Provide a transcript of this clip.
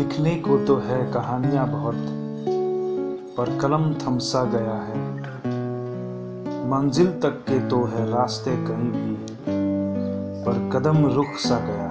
लिखने को तो है कहानियाँ बहुत, पर कलम थमसा गया है। मंजिल तक के तो है रास्ते कहीं भी, पर कदम रुक सा गया